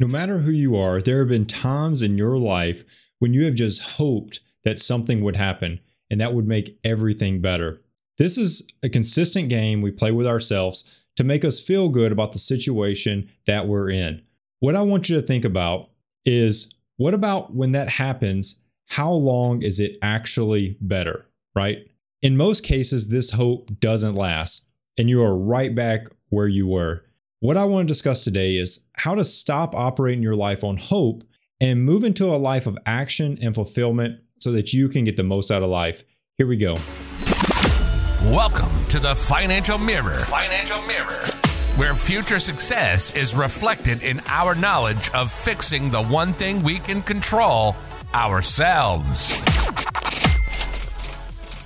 No matter who you are, there have been times in your life when you have just hoped that something would happen and that would make everything better. This is a consistent game we play with ourselves to make us feel good about the situation that we're in. What I want you to think about is what about when that happens? How long is it actually better, right? In most cases, this hope doesn't last and you are right back where you were. What I want to discuss today is how to stop operating your life on hope and move into a life of action and fulfillment so that you can get the most out of life. Here we go. Welcome to the Financial Mirror. Financial Mirror. Where future success is reflected in our knowledge of fixing the one thing we can control ourselves.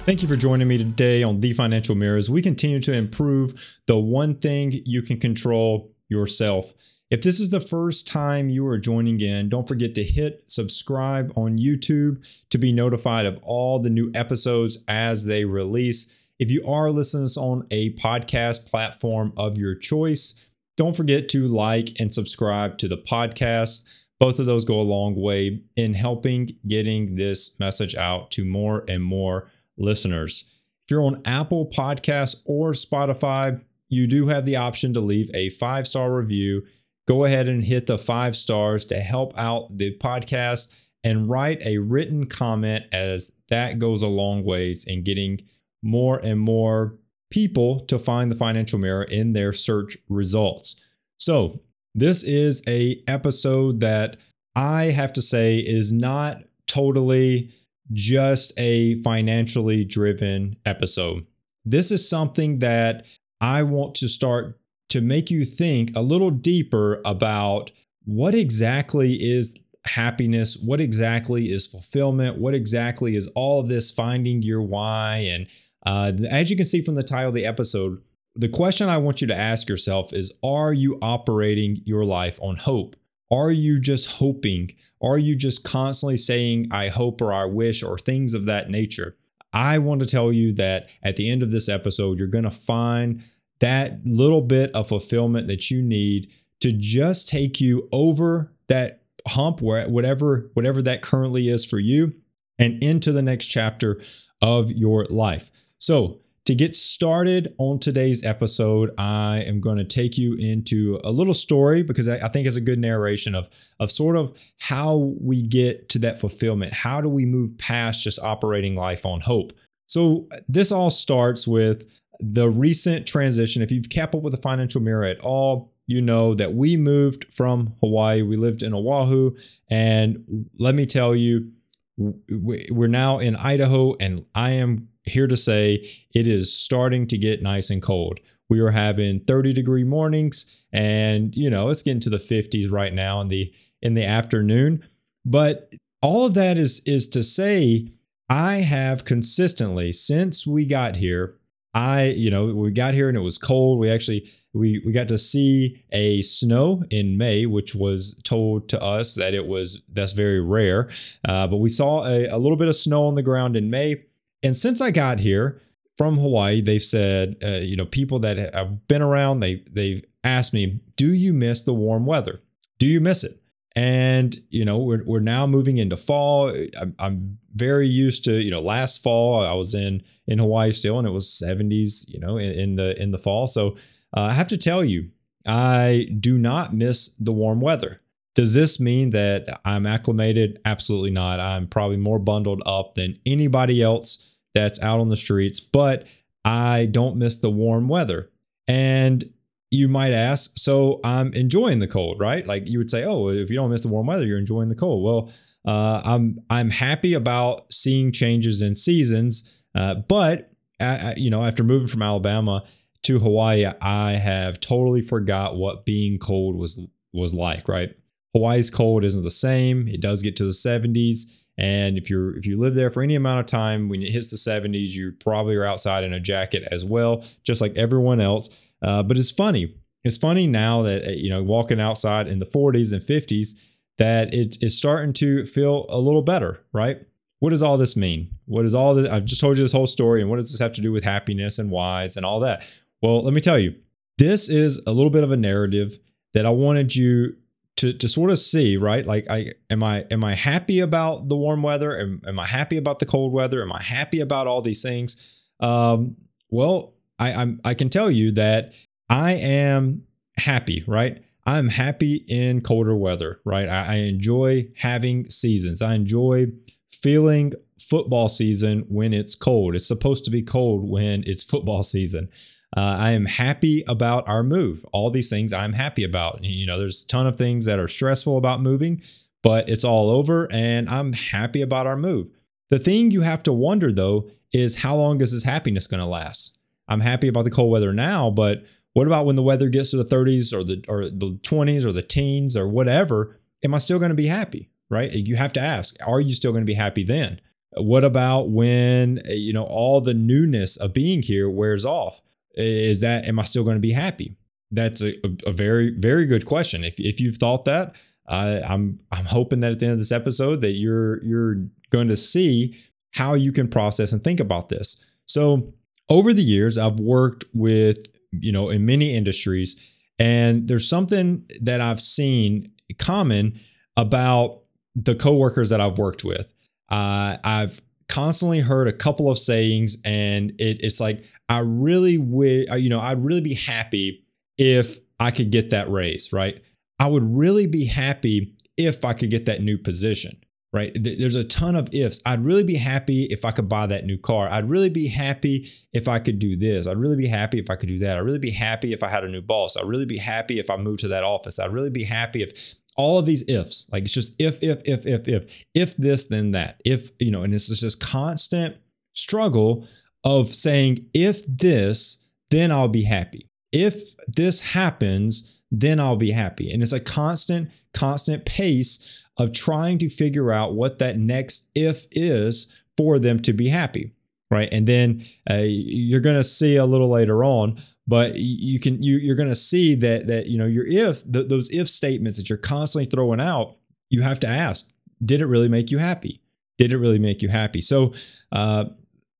Thank you for joining me today on The Financial Mirrors. We continue to improve the one thing you can control yourself. If this is the first time you are joining in, don't forget to hit subscribe on YouTube to be notified of all the new episodes as they release. If you are listening on a podcast platform of your choice, don't forget to like and subscribe to the podcast. Both of those go a long way in helping getting this message out to more and more listeners. If you're on Apple Podcasts or Spotify, you do have the option to leave a five star review. Go ahead and hit the five stars to help out the podcast and write a written comment as that goes a long ways in getting more and more people to find the financial mirror in their search results. So, this is a episode that I have to say is not totally just a financially driven episode. This is something that I want to start to make you think a little deeper about what exactly is happiness, what exactly is fulfillment, what exactly is all of this finding your why. And uh, as you can see from the title of the episode, the question I want you to ask yourself is Are you operating your life on hope? Are you just hoping? Are you just constantly saying, I hope or I wish or things of that nature? I want to tell you that at the end of this episode, you're going to find that little bit of fulfillment that you need to just take you over that hump where whatever whatever that currently is for you and into the next chapter of your life. So, to get started on today's episode, I am going to take you into a little story because I, think it's a good narration of, of sort of how we get to that fulfillment. How do we move past just operating life on hope? So, this all starts with the recent transition. If you've kept up with the financial mirror at all, you know that we moved from Hawaii. We lived in Oahu. And let me tell you, we're now in Idaho, and I am here to say it is starting to get nice and cold. We are having 30 degree mornings and you know, it's getting to the 50s right now in the in the afternoon. But all of that is is to say I have consistently since we got here I, you know, we got here and it was cold. We actually we we got to see a snow in May, which was told to us that it was that's very rare. Uh, but we saw a, a little bit of snow on the ground in May. And since I got here from Hawaii, they've said, uh, you know, people that have been around, they they've asked me, do you miss the warm weather? Do you miss it? And you know, we're we're now moving into fall. I'm, I'm very used to, you know, last fall I was in in Hawaii still, and it was 70s, you know, in, in the in the fall. So uh, I have to tell you, I do not miss the warm weather. Does this mean that I'm acclimated? Absolutely not. I'm probably more bundled up than anybody else that's out on the streets, but I don't miss the warm weather. And you might ask, so I'm enjoying the cold, right? Like you would say, oh, if you don't miss the warm weather, you're enjoying the cold. Well, uh, I'm I'm happy about seeing changes in seasons, uh, but uh, you know, after moving from Alabama to Hawaii, I have totally forgot what being cold was was like. Right? Hawaii's cold isn't the same. It does get to the 70s. And if you're if you live there for any amount of time, when it hits the 70s, you probably are outside in a jacket as well, just like everyone else. Uh, but it's funny. It's funny now that uh, you know walking outside in the 40s and 50s that it is starting to feel a little better, right? What does all this mean? What is all this? I've just told you this whole story, and what does this have to do with happiness and whys and all that? Well, let me tell you, this is a little bit of a narrative that I wanted you to to sort of see right? Like i am i am i happy about the warm weather? Am, am i happy about the cold weather? Am i happy about all these things? Um well i i'm i can tell you that i am happy right? I'm happy in colder weather right? I, I enjoy having seasons. I enjoy feeling football season when it's cold. It's supposed to be cold when it's football season uh, I am happy about our move. All these things I'm happy about. You know, there's a ton of things that are stressful about moving, but it's all over and I'm happy about our move. The thing you have to wonder though is how long is this happiness going to last? I'm happy about the cold weather now, but what about when the weather gets to the 30s or the or the 20s or the teens or whatever? Am I still going to be happy? Right? You have to ask, are you still going to be happy then? What about when you know all the newness of being here wears off? Is that am I still going to be happy? That's a, a very very good question. If if you've thought that, uh, I'm I'm hoping that at the end of this episode that you're you're going to see how you can process and think about this. So over the years, I've worked with you know in many industries, and there's something that I've seen common about the coworkers that I've worked with. Uh, I've constantly heard a couple of sayings, and it, it's like I really would, uh, you know, I'd really be happy if I could get that raise, right? I would really be happy if I could get that new position, right? There's a ton of ifs. I'd really be happy if I could buy that new car. I'd really be happy if I could do this. I'd really be happy if I could do that. I'd really be happy if I had a new boss. I'd really be happy if I moved to that office. I'd really be happy if all of these ifs, like it's just if, if, if, if, if, if this, then that. If, you know, and it's just this constant struggle of saying, if this, then I'll be happy. If this happens, then I'll be happy. And it's a constant, constant pace of trying to figure out what that next if is for them to be happy. Right. And then uh, you're going to see a little later on, but you can, you, you're going to see that, that, you know, your if, the, those if statements that you're constantly throwing out, you have to ask, did it really make you happy? Did it really make you happy? So, uh,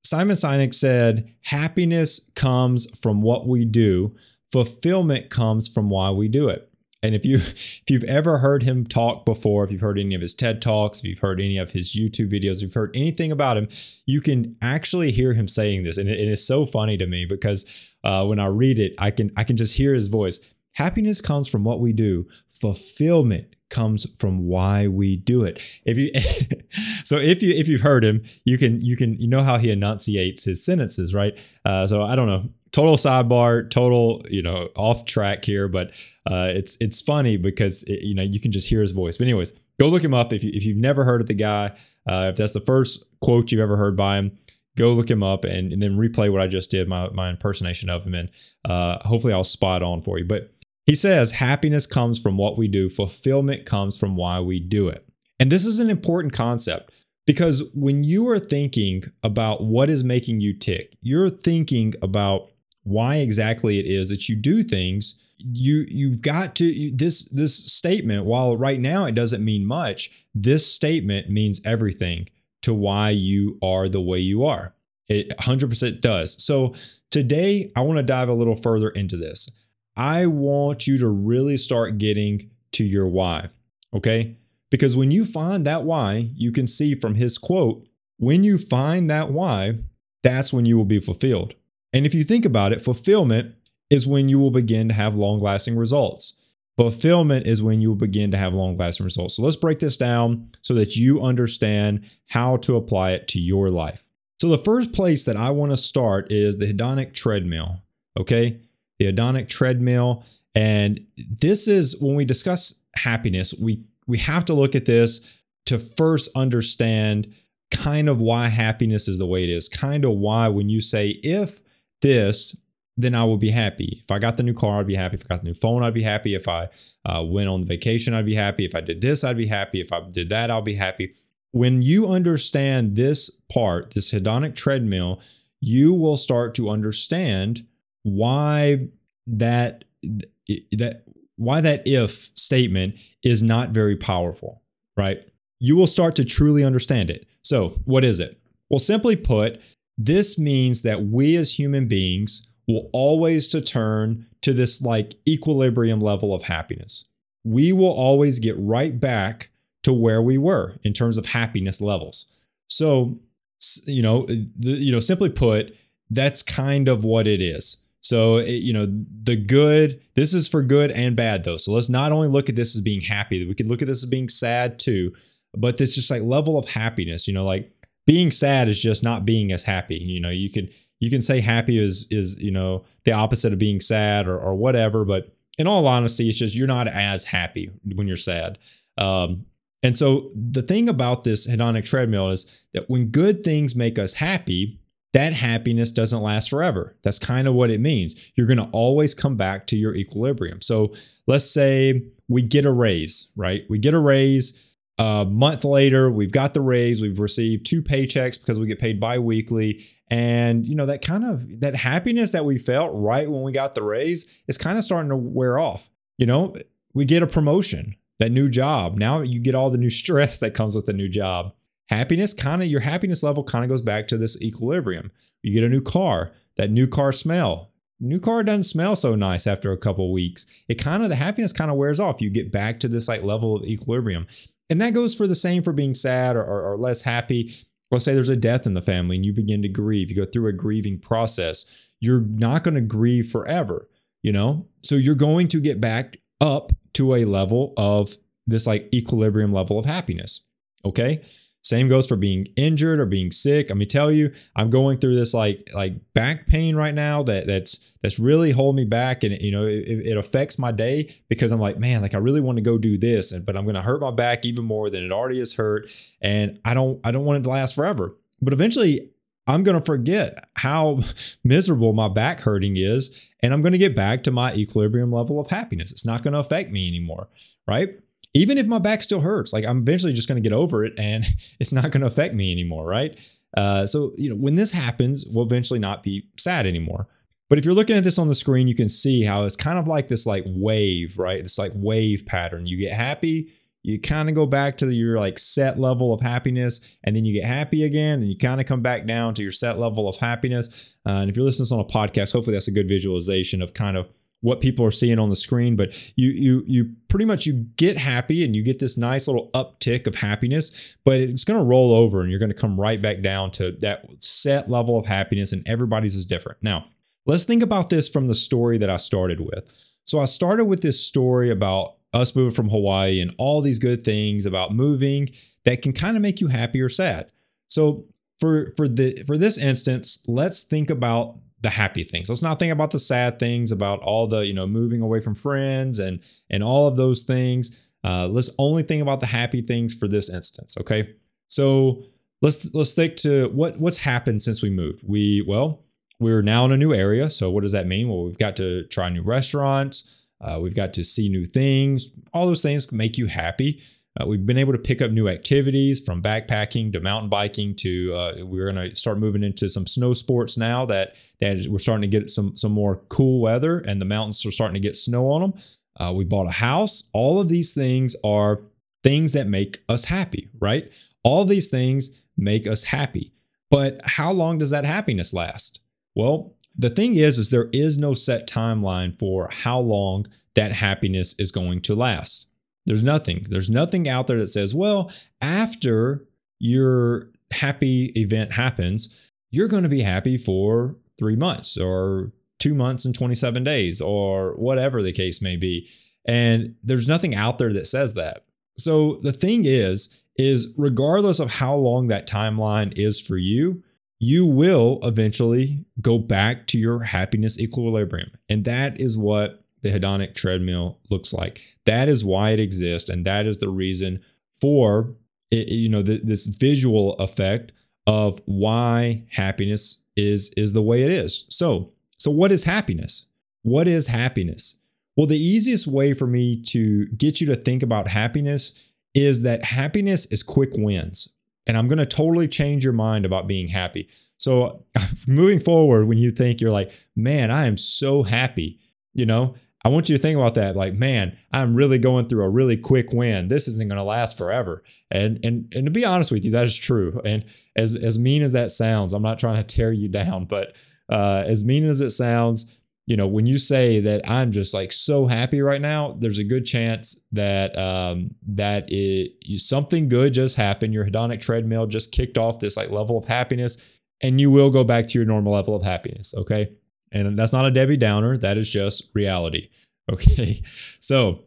Simon Sinek said, happiness comes from what we do, fulfillment comes from why we do it. And if you if you've ever heard him talk before, if you've heard any of his TED Talks, if you've heard any of his YouTube videos, if you've heard anything about him, you can actually hear him saying this, and it, it is so funny to me because uh, when I read it, I can I can just hear his voice. Happiness comes from what we do. Fulfillment comes from why we do it. If you so if you if you've heard him, you can you can you know how he enunciates his sentences, right? Uh, so I don't know. Total sidebar, total you know off track here, but uh, it's it's funny because it, you know you can just hear his voice. But anyways, go look him up if you if you've never heard of the guy. Uh, if that's the first quote you've ever heard by him, go look him up and, and then replay what I just did, my my impersonation of him, and uh, hopefully I'll spot on for you. But he says happiness comes from what we do, fulfillment comes from why we do it. And this is an important concept because when you are thinking about what is making you tick, you're thinking about why exactly it is that you do things. You you've got to this this statement while right now it doesn't mean much, this statement means everything to why you are the way you are. It 100% does. So today I want to dive a little further into this. I want you to really start getting to your why. Okay. Because when you find that why, you can see from his quote, when you find that why, that's when you will be fulfilled. And if you think about it, fulfillment is when you will begin to have long lasting results. Fulfillment is when you will begin to have long lasting results. So let's break this down so that you understand how to apply it to your life. So the first place that I want to start is the hedonic treadmill. Okay the hedonic treadmill. And this is when we discuss happiness, we we have to look at this to first understand kind of why happiness is the way it is. Kind of why when you say if this, then I will be happy. If I got the new car, I'd be happy. If I got the new phone, I'd be happy. If I uh, went on vacation, I'd be happy. If I did this, I'd be happy. If I did that, I'll be happy. When you understand this part, this hedonic treadmill, you will start to understand why that that why that if statement is not very powerful, right? You will start to truly understand it. So, what is it? Well, simply put, this means that we as human beings will always to turn to this like equilibrium level of happiness. we will always get right back to where we were in terms of happiness levels. So, you know, uh, the, you know, simply put, that's kind of what it is. So, it, you know, the good, this is for good and bad though. So let's not only look at this as being happy, we could look at this as being sad too, but this just like level of happiness, you know, like being sad is just not being as happy. You know, you can you can say happy is is, you know, the opposite of being sad or, or whatever, but in all honesty, it's just you're not as happy when you're sad. Um, and so the thing about this hedonic treadmill is that when good things make us happy, that happiness doesn't last forever. That's kind of what it means. You're going to always come back to your equilibrium. So let's say we get a raise, right? We get a raise. A month later, we've got the raise. We've received two paychecks because we get paid bi-weekly. And you know, that kind of that happiness that we felt right when we got the raise is kind of starting to wear off. You know, we get a promotion, that new job. Now you get all the new stress that comes with the new job happiness kind of your happiness level kind of goes back to this equilibrium. You get a new car, that new car smell. New car doesn't smell so nice after a couple weeks. It kind of the happiness kind of wears off. You get back to this like level of equilibrium. And that goes for the same for being sad or, or, or less happy. Let's say there's a death in the family and you begin to grieve. You go through a grieving process. You're not going to grieve forever, you know? So you're going to get back up to a level of this like equilibrium level of happiness. Okay. Same goes for being injured or being sick. Let me tell you, I'm going through this like like back pain right now that that's that's really holding me back, and you know it, it affects my day because I'm like, man, like I really want to go do this, and but I'm going to hurt my back even more than it already is hurt, and I don't I don't want it to last forever. But eventually, I'm going to forget how miserable my back hurting is, and I'm going to get back to my equilibrium level of happiness. It's not going to affect me anymore, right? Even if my back still hurts, like I'm eventually just going to get over it and it's not going to affect me anymore, right? Uh, so, you know, when this happens, we'll eventually not be sad anymore. But if you're looking at this on the screen, you can see how it's kind of like this like wave, right? It's like wave pattern. You get happy, you kind of go back to your like set level of happiness, and then you get happy again, and you kind of come back down to your set level of happiness. Uh, and if you're listening to this on a podcast, hopefully that's a good visualization of kind of what people are seeing on the screen but you you you pretty much you get happy and you get this nice little uptick of happiness but it's going to roll over and you're going to come right back down to that set level of happiness and everybody's is different. Now let's think about this from the story that i started with. So i started with this story about us moving from hawaii and all these good things about moving that can kind of make you happy or sad. So for for the for this instance let's think about the happy things. Let's not think about the sad things about all the, you know, moving away from friends and and all of those things. Uh, let's only think about the happy things for this instance. Okay. So let's let's stick to what what's happened since we moved. We well, we're now in a new area. So what does that mean? Well, we've got to try new restaurants. Uh, we've got to see new things. All those things make you happy. Uh, we've been able to pick up new activities from backpacking to mountain biking to uh, we're going to start moving into some snow sports now that that we're starting to get some some more cool weather and the mountains are starting to get snow on them. Uh, we bought a house. All of these things are things that make us happy, right? All these things make us happy. But how long does that happiness last? Well, the thing is is there is no set timeline for how long that happiness is going to last. There's nothing. There's nothing out there that says, well, after your happy event happens, you're going to be happy for three months or two months and 27 days or whatever the case may be. And there's nothing out there that says that. So the thing is, is regardless of how long that timeline is for you, you will eventually go back to your happiness equilibrium. And that is what the hedonic treadmill looks like. That is why it exists, and that is the reason for it, you know this visual effect of why happiness is is the way it is. So, so what is happiness? What is happiness? Well, the easiest way for me to get you to think about happiness is that happiness is quick wins. And I'm going to totally change your mind about being happy. So, moving forward, when you think you're like, man, I am so happy, you know, I want you to think about that. Like, man, I'm really going through a really quick win. This isn't going to last forever. And and and to be honest with you, that is true. And as as mean as that sounds, I'm not trying to tear you down, but uh, as mean as it sounds, you know, when you say that I'm just like so happy right now, there's a good chance that um, that it something good just happened. Your hedonic treadmill just kicked off this like level of happiness, and you will go back to your normal level of happiness. Okay, and that's not a Debbie Downer. That is just reality. Okay, so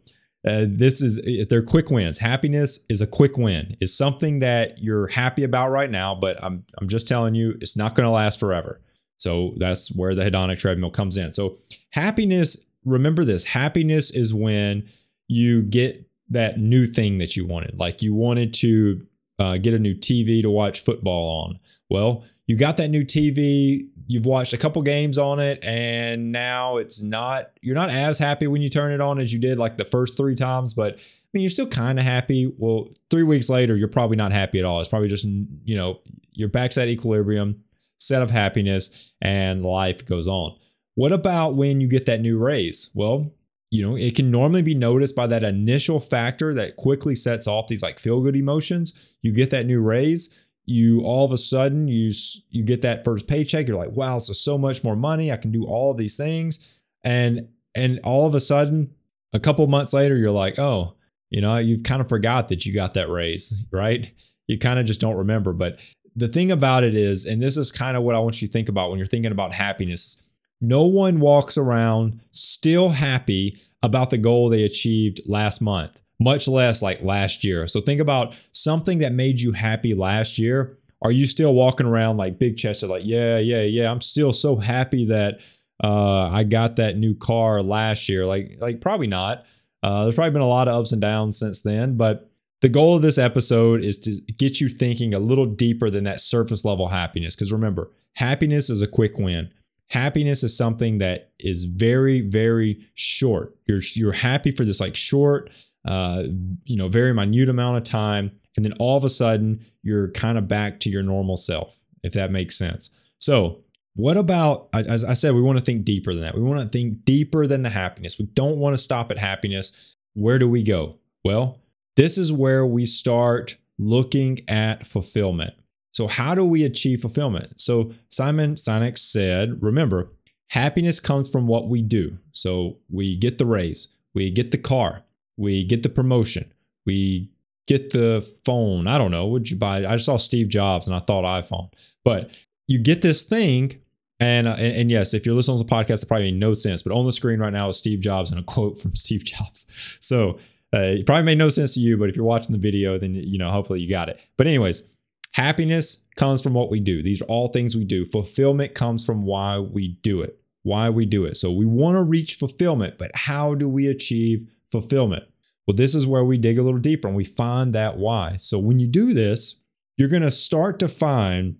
uh, this is they're quick wins. Happiness is a quick win. It's something that you're happy about right now, but I'm I'm just telling you, it's not going to last forever. So that's where the hedonic treadmill comes in. So happiness, remember this: happiness is when you get that new thing that you wanted. Like you wanted to uh, get a new TV to watch football on. Well, you got that new TV, you've watched a couple games on it, and now it's not, you're not as happy when you turn it on as you did like the first three times, but I mean, you're still kind of happy. Well, three weeks later, you're probably not happy at all. It's probably just, you know, you're back to that equilibrium, set of happiness, and life goes on. What about when you get that new raise? Well, you know, it can normally be noticed by that initial factor that quickly sets off these like feel good emotions. You get that new raise, you all of a sudden you you get that first paycheck you're like wow this is so much more money i can do all of these things. And and all of a sudden a couple months later you're like oh you know you've kind of forgot that you got that raise right? You kind of just don't remember. But the thing about it is and this is kind of what i want you to think about when you're thinking about happiness no one walks around still happy about the goal they achieved last month much less like last year. So think about something that made you happy last year. Are you still walking around like big chested, like, yeah, yeah, yeah, I'm still so happy that uh, I got that new car last year? Like, like probably not. Uh, there's probably been a lot of ups and downs since then, but the goal of this episode is to get you thinking a little deeper than that surface level happiness. Because remember, happiness is a quick win. Happiness is something that is very, very short. You're you're happy for this like short uh, you know, very minute amount of time. And then all of a sudden, you're kind of back to your normal self, if that makes sense. So, what about, as I said, we want to think deeper than that. We want to think deeper than the happiness. We don't want to stop at happiness. Where do we go? Well, this is where we start looking at fulfillment. So, how do we achieve fulfillment? So, Simon Sinek said, remember, happiness comes from what we do. So, we get the raise, we get the car, we get the promotion, we get the phone. I don't know. Would you buy? I saw Steve Jobs and I thought iPhone, but you get this thing. And, uh, and, and yes, if you're listening to the podcast, it probably made no sense. But on the screen right now is Steve Jobs and a quote from Steve Jobs. So uh, it probably made no sense to you. But if you're watching the video, then you know hopefully you got it. But anyways, happiness comes from what we do. These are all things we do. Fulfillment comes from why we do it. Why we do it. So we want to reach fulfillment, but how do we achieve fulfillment. Well, this is where we dig a little deeper and we find that why. So when you do this, you're going to start to find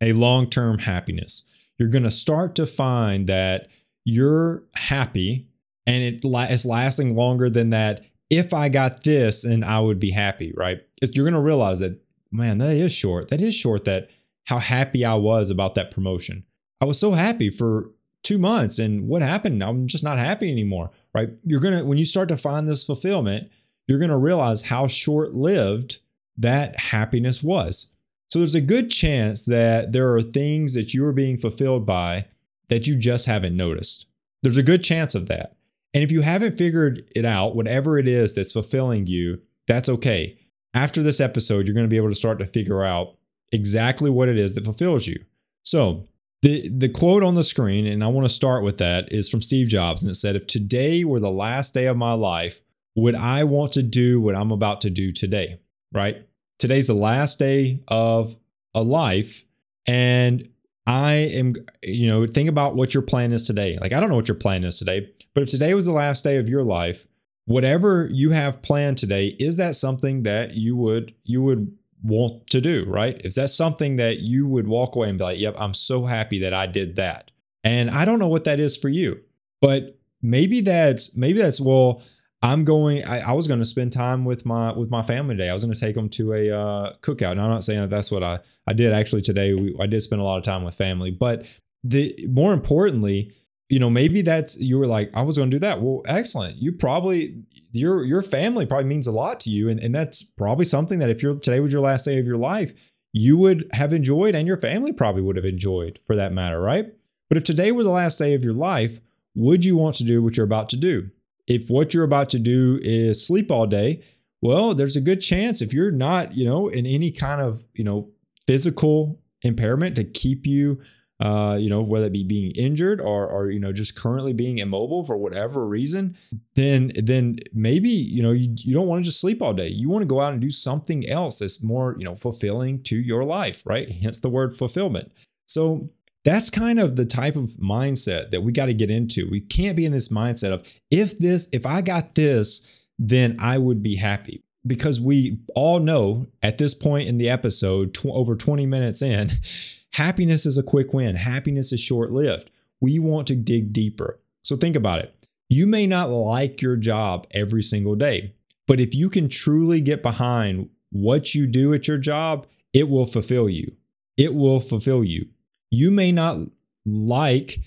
a long term happiness. You're going to start to find that you're happy and it is lasting longer than that. If I got this, then I would be happy, right? You're going to realize that, man, that is short. That is short that how happy I was about that promotion. I was so happy for two months and what happened? I'm just not happy anymore right? You're going to, when you start to find this fulfillment, you're going to realize how short lived that happiness was. So there's a good chance that there are things that you are being fulfilled by that you just haven't noticed. There's a good chance of that. And if you haven't figured it out, whatever it is that's fulfilling you, that's okay. After this episode, you're going to be able to start to figure out exactly what it is that fulfills you. So, the, the quote on the screen, and I want to start with that, is from Steve Jobs. And it said, If today were the last day of my life, would I want to do what I'm about to do today? Right? Today's the last day of a life. And I am, you know, think about what your plan is today. Like, I don't know what your plan is today, but if today was the last day of your life, whatever you have planned today, is that something that you would, you would want to do, right? If that's something that you would walk away and be like, yep, I'm so happy that I did that. And I don't know what that is for you, but maybe that's, maybe that's, well, I'm going, I, I was going to spend time with my, with my family today. I was going to take them to a uh, cookout. And I'm not saying that that's what I, I did actually today. We, I did spend a lot of time with family, but the more importantly, you know, maybe that's you were like, I was going to do that. Well, excellent. You probably your your family probably means a lot to you, and and that's probably something that if you're today was your last day of your life, you would have enjoyed, and your family probably would have enjoyed for that matter, right? But if today were the last day of your life, would you want to do what you're about to do? If what you're about to do is sleep all day, well, there's a good chance if you're not, you know, in any kind of, you know, physical impairment to keep you uh, you know, whether it be being injured or, or you know, just currently being immobile for whatever reason, then then maybe you know you, you don't want to just sleep all day. You want to go out and do something else that's more you know fulfilling to your life, right? Hence the word fulfillment. So that's kind of the type of mindset that we got to get into. We can't be in this mindset of if this, if I got this, then I would be happy. Because we all know at this point in the episode, tw- over 20 minutes in, Happiness is a quick win, happiness is short lived. We want to dig deeper. So think about it. You may not like your job every single day, but if you can truly get behind what you do at your job, it will fulfill you. It will fulfill you. You may not like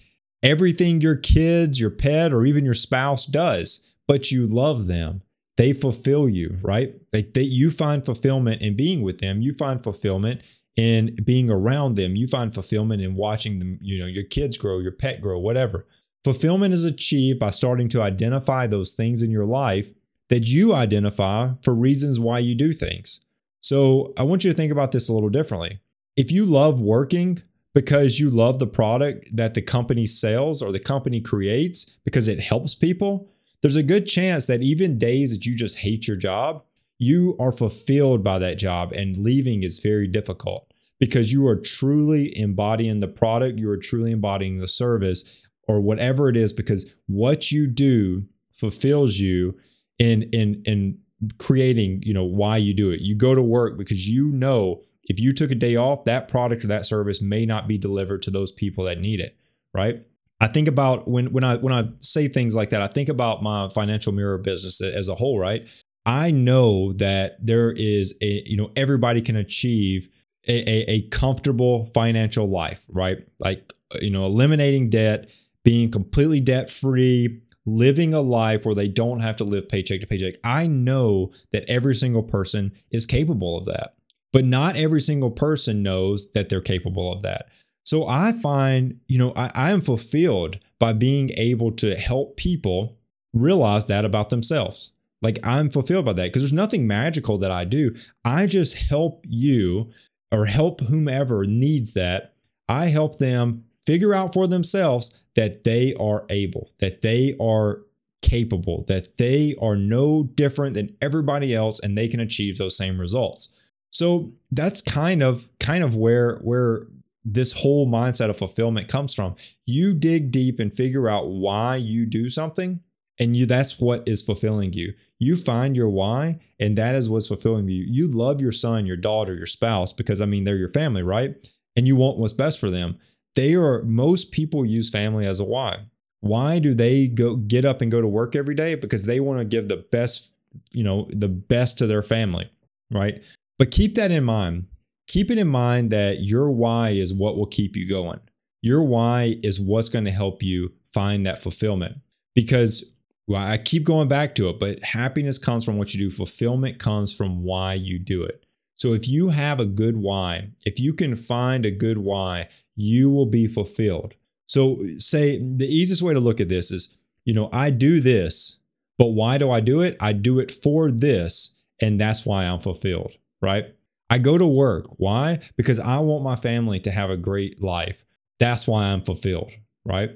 everything your kids, your pet, or even your spouse does, but you love them. They fulfill you, right? They, they, you find fulfillment in being with them. You find fulfillment in being around them. You find fulfillment in watching them, you know, your kids grow, your pet grow, whatever. Fulfillment is achieved by starting to identify those things in your life that you identify for reasons why you do things. So I want you to think about this a little differently. If you love working because you love the product that the company sells or the company creates because it helps people, there's a good chance that even days that you just hate your job, you are fulfilled by that job and leaving is very difficult because you are truly embodying the product, you are truly embodying the service or whatever it is because what you do fulfills you in in in creating, you know, why you do it. You go to work because you know if you took a day off, that product or that service may not be delivered to those people that need it, right? I think about when when I when I say things like that, I think about my financial mirror business as a whole, right? I know that there is a, you know, everybody can achieve a, a, a comfortable financial life, right? Like, you know, eliminating debt, being completely debt free, living a life where they don't have to live paycheck to paycheck. I know that every single person is capable of that, but not every single person knows that they're capable of that. So I find, you know, I, I am fulfilled by being able to help people realize that about themselves. Like I'm fulfilled by that because there's nothing magical that I do. I just help you or help whomever needs that. I help them figure out for themselves that they are able, that they are capable, that they are no different than everybody else and they can achieve those same results. So that's kind of kind of where where this whole mindset of fulfillment comes from. You dig deep and figure out why you do something and you that's what is fulfilling you. You find your why and that is what's fulfilling you. You love your son your daughter your spouse because i mean they're your family right? And you want what's best for them. They are most people use family as a why. Why do they go get up and go to work every day? Because they want to give the best you know the best to their family right? But keep that in mind. Keep it in mind that your why is what will keep you going. Your why is what's going to help you find that fulfillment. Because well, I keep going back to it, but happiness comes from what you do. Fulfillment comes from why you do it. So if you have a good why, if you can find a good why, you will be fulfilled. So say the easiest way to look at this is, you know, I do this, but why do I do it? I do it for this, and that's why I'm fulfilled, right? I go to work. Why? Because I want my family to have a great life. That's why I'm fulfilled, right?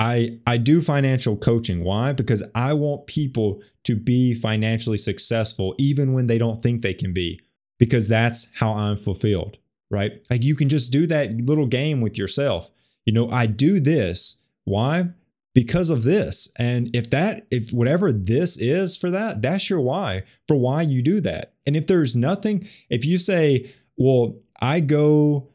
I I do financial coaching. Why? Because I want people to be financially successful even when they don't think they can be because that's how I'm fulfilled, right? Like you can just do that little game with yourself. You know, I do this. Why? Because of this. And if that if whatever this is for that, that's your why for why you do that. And if there's nothing, if you say, "Well, I go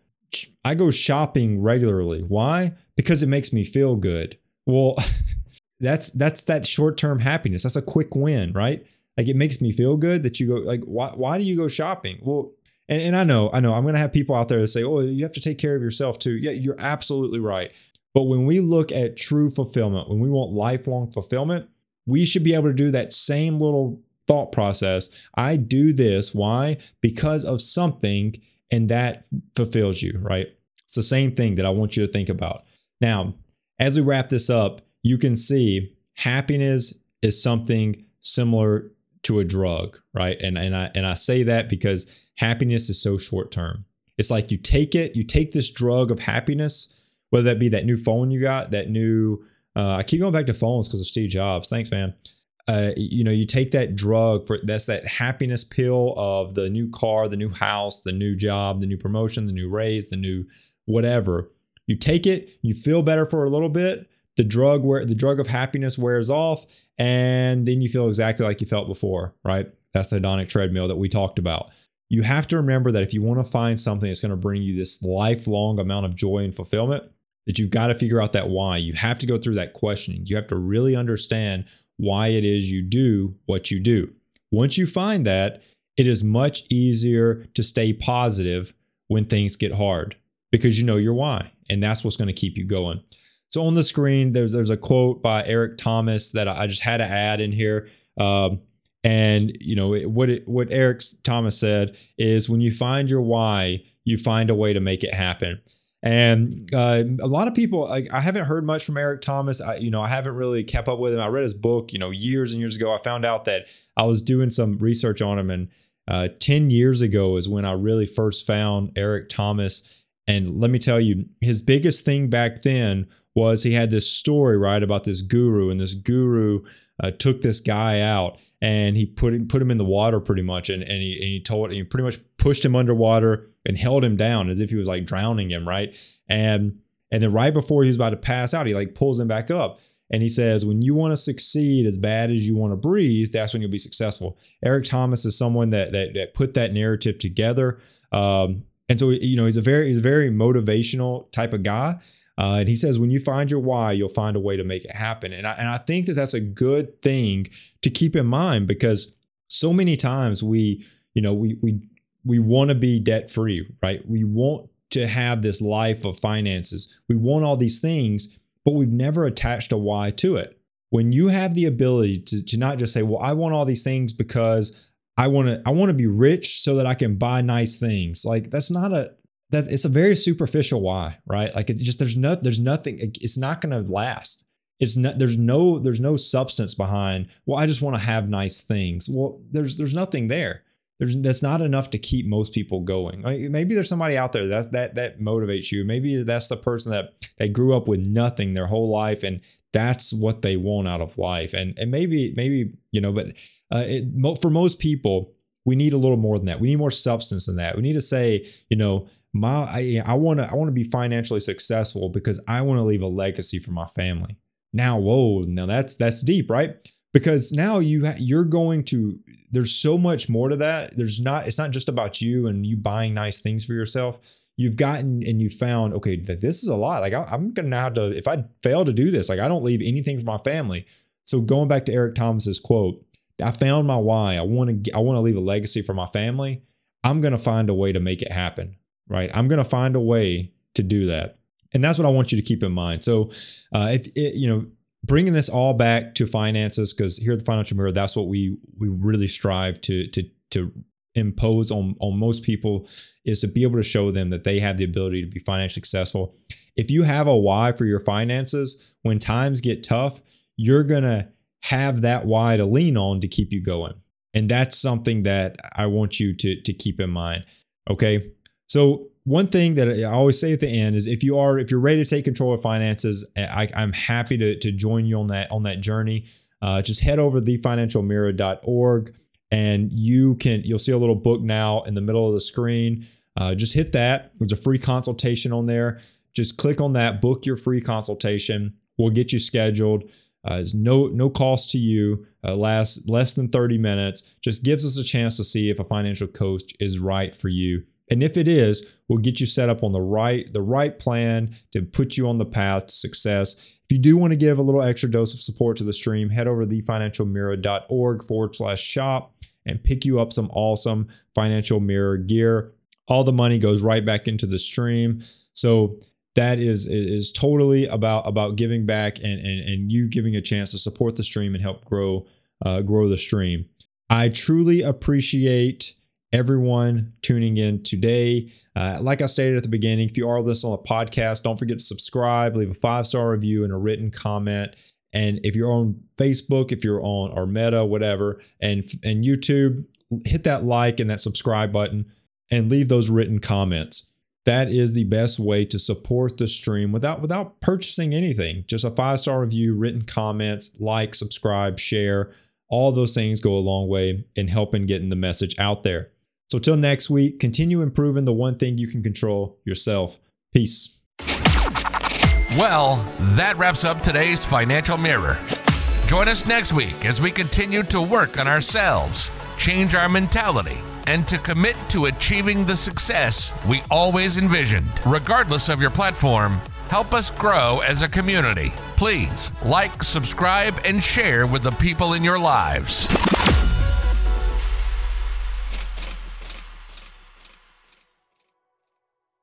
I go shopping regularly." Why? because it makes me feel good. Well, that's that's that short-term happiness. That's a quick win, right? Like it makes me feel good that you go like why why do you go shopping? Well, and, and I know, I know I'm gonna have people out there that say, Oh, you have to take care of yourself too. Yeah, you're absolutely right. But when we look at true fulfillment, when we want lifelong fulfillment, we should be able to do that same little thought process. I do this. Why? Because of something, and that fulfills you, right? It's the same thing that I want you to think about. Now, as we wrap this up, you can see happiness is something similar to a drug, right? And and I and I say that because happiness is so short term. It's like you take it, you take this drug of happiness, whether that be that new phone you got, that new uh, I keep going back to phones because of Steve Jobs. Thanks, man. Uh, you know, you take that drug for that's that happiness pill of the new car, the new house, the new job, the new promotion, the new raise, the new whatever. You take it, you feel better for a little bit. The drug where the drug of happiness wears off, and then you feel exactly like you felt before, right? That's the hedonic treadmill that we talked about. You have to remember that if you want to find something that's going to bring you this lifelong amount of joy and fulfillment, that you've got to figure out that why. You have to go through that questioning. You have to really understand why it is you do what you do. Once you find that, it is much easier to stay positive when things get hard because you know your why, and that's what's going to keep you going. So on the screen, there's there's a quote by Eric Thomas that I just had to add in here. Um, and you know what it, what Eric Thomas said is when you find your why, you find a way to make it happen. And uh, a lot of people, like, I haven't heard much from Eric Thomas. I, you know, I haven't really kept up with him. I read his book, you know, years and years ago. I found out that I was doing some research on him, and uh, ten years ago is when I really first found Eric Thomas. And let me tell you, his biggest thing back then was he had this story right about this guru, and this guru uh, took this guy out and he put him put him in the water pretty much, and and he, and he told he pretty much pushed him underwater and held him down as if he was like drowning him, right? And and then right before he was about to pass out, he like pulls him back up. And he says, when you want to succeed as bad as you want to breathe, that's when you'll be successful. Eric Thomas is someone that that, that put that narrative together. Um, and so you know he's a very he's a very motivational type of guy. Uh, and he says, when you find your why, you'll find a way to make it happen. And I, and I think that that's a good thing to keep in mind because so many times we, you know, we, we, we want to be debt free, right? We want to have this life of finances. We want all these things, but we've never attached a why to it. When you have the ability to, to not just say, well, I want all these things because I want to I want to be rich so that I can buy nice things. Like that's not a that's it's a very superficial why, right? Like it just there's no there's nothing. It's not going to last. It's not there's no there's no substance behind. Well, I just want to have nice things. Well, there's there's nothing there. There's that's not enough to keep most people going. Maybe there's somebody out there that's that that motivates you. Maybe that's the person that they grew up with nothing their whole life, and that's what they want out of life. And and maybe maybe you know, but uh, it, for most people, we need a little more than that. We need more substance than that. We need to say, you know, my I, I want to I want to be financially successful because I want to leave a legacy for my family. Now, whoa, now that's that's deep, right? Because now you ha- you're going to there's so much more to that. There's not it's not just about you and you buying nice things for yourself. You've gotten and you found okay that this is a lot. Like I, I'm gonna have to if I fail to do this, like I don't leave anything for my family. So going back to Eric Thomas's quote, I found my why. I want to I want to leave a legacy for my family. I'm going to find a way to make it happen right? I'm going to find a way to do that. And that's what I want you to keep in mind. So, uh, if it, you know, bringing this all back to finances, because here at the Financial Mirror, that's what we we really strive to to to impose on on most people is to be able to show them that they have the ability to be financially successful. If you have a why for your finances, when times get tough, you're gonna have that why to lean on to keep you going. And that's something that I want you to to keep in mind. Okay. So one thing that I always say at the end is if you are if you're ready to take control of finances, I, am happy to, to join you on that on that journey. Uh, just head over to thefinancialmirror.org and you can you'll see a little book now in the middle of the screen. Uh, just hit that. There's a free consultation on there. Just click on that, book your free consultation. We'll get you scheduled. Uh, it's no no cost to you. Uh, lasts less than 30 minutes. Just gives us a chance to see if a financial coach is right for you. And if it is, we'll get you set up on the right the right plan to put you on the path to success. If you do want to give a little extra dose of support to the stream, head over to thefinancialmirror.org forward slash shop and pick you up some awesome financial mirror gear. All the money goes right back into the stream. So that is is totally about about giving back and and, and you giving a chance to support the stream and help grow uh, grow the stream. I truly appreciate everyone tuning in today. Uh, like I stated at the beginning, if you are listening on a podcast, don't forget to subscribe, leave a five star review and a written comment. And if you're on Facebook, if you're on our Meta, whatever, and and YouTube, hit that like and that subscribe button and leave those written comments. That is the best way to support the stream without without purchasing anything. Just a five star review, written comments, like, subscribe, share. All those things go a long way in helping getting the message out there. So till next week, continue improving the one thing you can control yourself. Peace. Well, that wraps up today's Financial Mirror. Join us next week as we continue to work on ourselves, change our mentality, and to commit to achieving the success we always envisioned. Regardless of your platform, help us grow as a community. Please like, subscribe, and share with the people in your lives.